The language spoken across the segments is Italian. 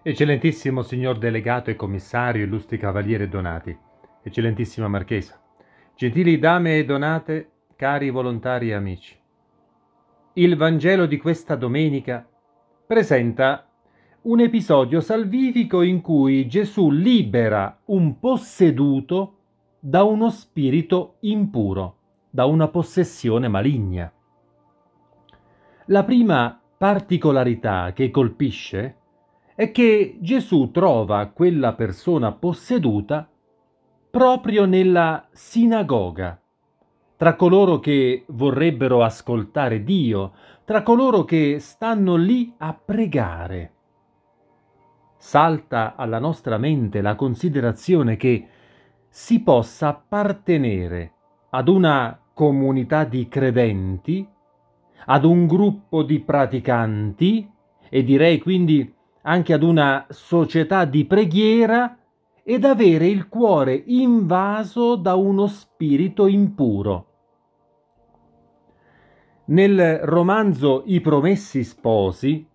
Eccellentissimo signor delegato e commissario, illustri cavalieri e donati, eccellentissima marchesa, gentili dame e donate, cari volontari e amici. Il Vangelo di questa domenica presenta un episodio salvifico in cui Gesù libera un posseduto da uno spirito impuro, da una possessione maligna. La prima particolarità che colpisce è che Gesù trova quella persona posseduta proprio nella sinagoga, tra coloro che vorrebbero ascoltare Dio, tra coloro che stanno lì a pregare. Salta alla nostra mente la considerazione che si possa appartenere ad una comunità di credenti, ad un gruppo di praticanti e direi quindi anche ad una società di preghiera ed avere il cuore invaso da uno spirito impuro. Nel romanzo I Promessi Sposi,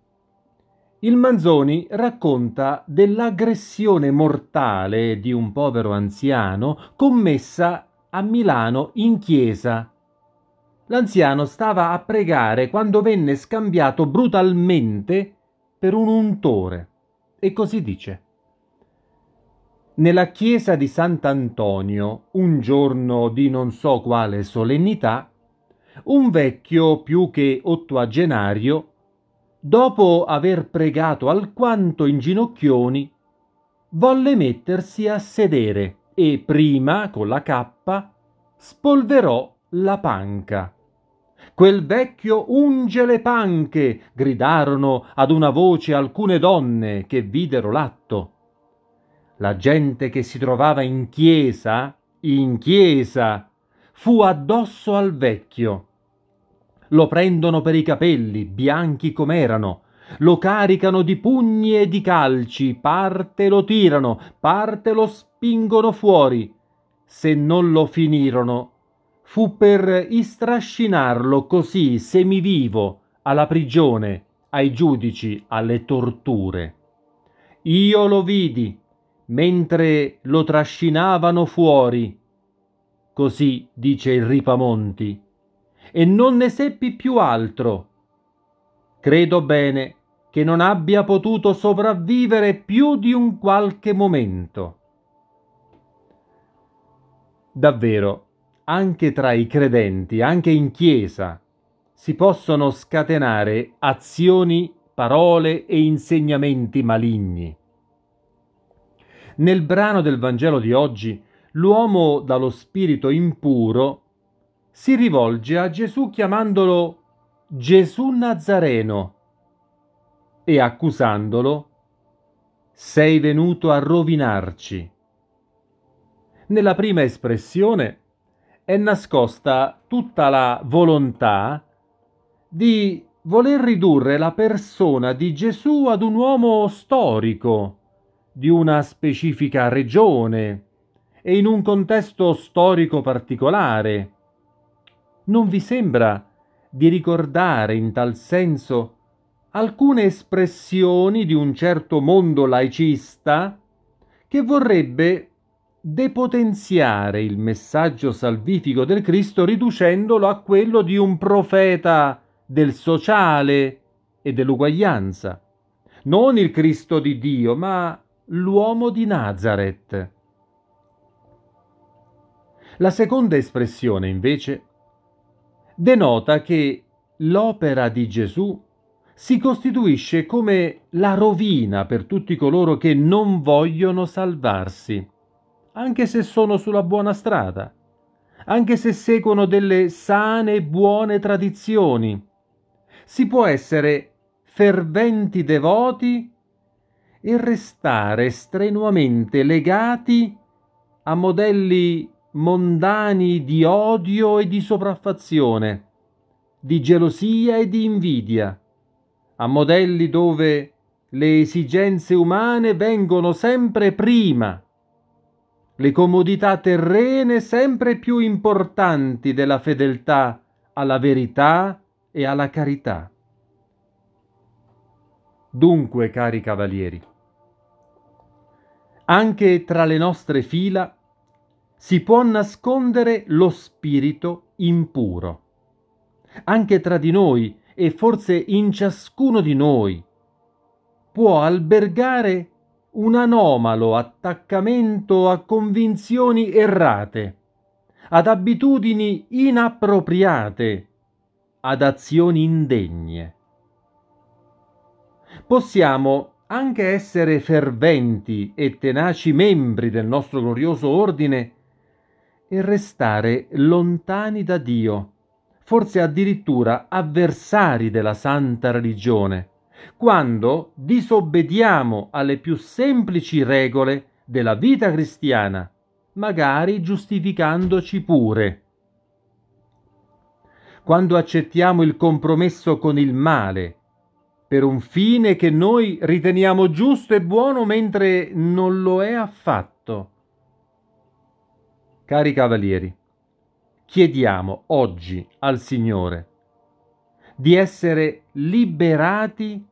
il Manzoni racconta dell'aggressione mortale di un povero anziano commessa a Milano in chiesa. L'anziano stava a pregare quando venne scambiato brutalmente per un untore. E così dice. Nella chiesa di Sant'Antonio, un giorno di non so quale solennità, un vecchio più che ottuagenario, dopo aver pregato alquanto in ginocchioni, volle mettersi a sedere e prima, con la cappa, spolverò la panca. Quel vecchio unge le panche, gridarono ad una voce alcune donne che videro l'atto. La gente che si trovava in chiesa, in chiesa, fu addosso al vecchio. Lo prendono per i capelli, bianchi com'erano, lo caricano di pugni e di calci, parte lo tirano, parte lo spingono fuori. Se non lo finirono, fu per istrascinarlo così semivivo alla prigione, ai giudici, alle torture. Io lo vidi mentre lo trascinavano fuori. Così dice il Ripamonti, e non ne seppi più altro. Credo bene che non abbia potuto sopravvivere più di un qualche momento. Davvero, anche tra i credenti, anche in chiesa, si possono scatenare azioni, parole e insegnamenti maligni. Nel brano del Vangelo di oggi, l'uomo dallo spirito impuro si rivolge a Gesù chiamandolo Gesù Nazareno e accusandolo sei venuto a rovinarci. Nella prima espressione è nascosta tutta la volontà di voler ridurre la persona di Gesù ad un uomo storico di una specifica regione e in un contesto storico particolare. Non vi sembra di ricordare in tal senso alcune espressioni di un certo mondo laicista che vorrebbe depotenziare il messaggio salvifico del Cristo riducendolo a quello di un profeta del sociale e dell'uguaglianza. Non il Cristo di Dio, ma l'uomo di Nazareth. La seconda espressione, invece, denota che l'opera di Gesù si costituisce come la rovina per tutti coloro che non vogliono salvarsi anche se sono sulla buona strada, anche se seguono delle sane e buone tradizioni. Si può essere ferventi devoti e restare strenuamente legati a modelli mondani di odio e di sopraffazione, di gelosia e di invidia, a modelli dove le esigenze umane vengono sempre prima le comodità terrene sempre più importanti della fedeltà alla verità e alla carità. Dunque, cari cavalieri, Anche tra le nostre fila si può nascondere lo spirito impuro. Anche tra di noi e forse in ciascuno di noi può albergare un anomalo attaccamento a convinzioni errate, ad abitudini inappropriate, ad azioni indegne. Possiamo anche essere ferventi e tenaci membri del nostro glorioso ordine e restare lontani da Dio, forse addirittura avversari della santa religione, quando disobbediamo alle più semplici regole della vita cristiana, magari giustificandoci pure. Quando accettiamo il compromesso con il male, per un fine che noi riteniamo giusto e buono mentre non lo è affatto. Cari cavalieri, chiediamo oggi al Signore di essere liberati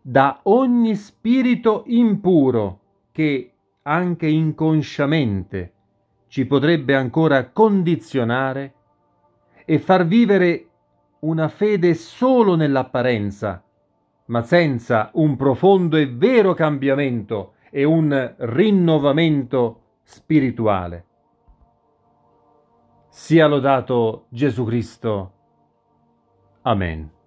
da ogni spirito impuro che anche inconsciamente ci potrebbe ancora condizionare e far vivere una fede solo nell'apparenza, ma senza un profondo e vero cambiamento e un rinnovamento spirituale. Sia lodato Gesù Cristo. Amen.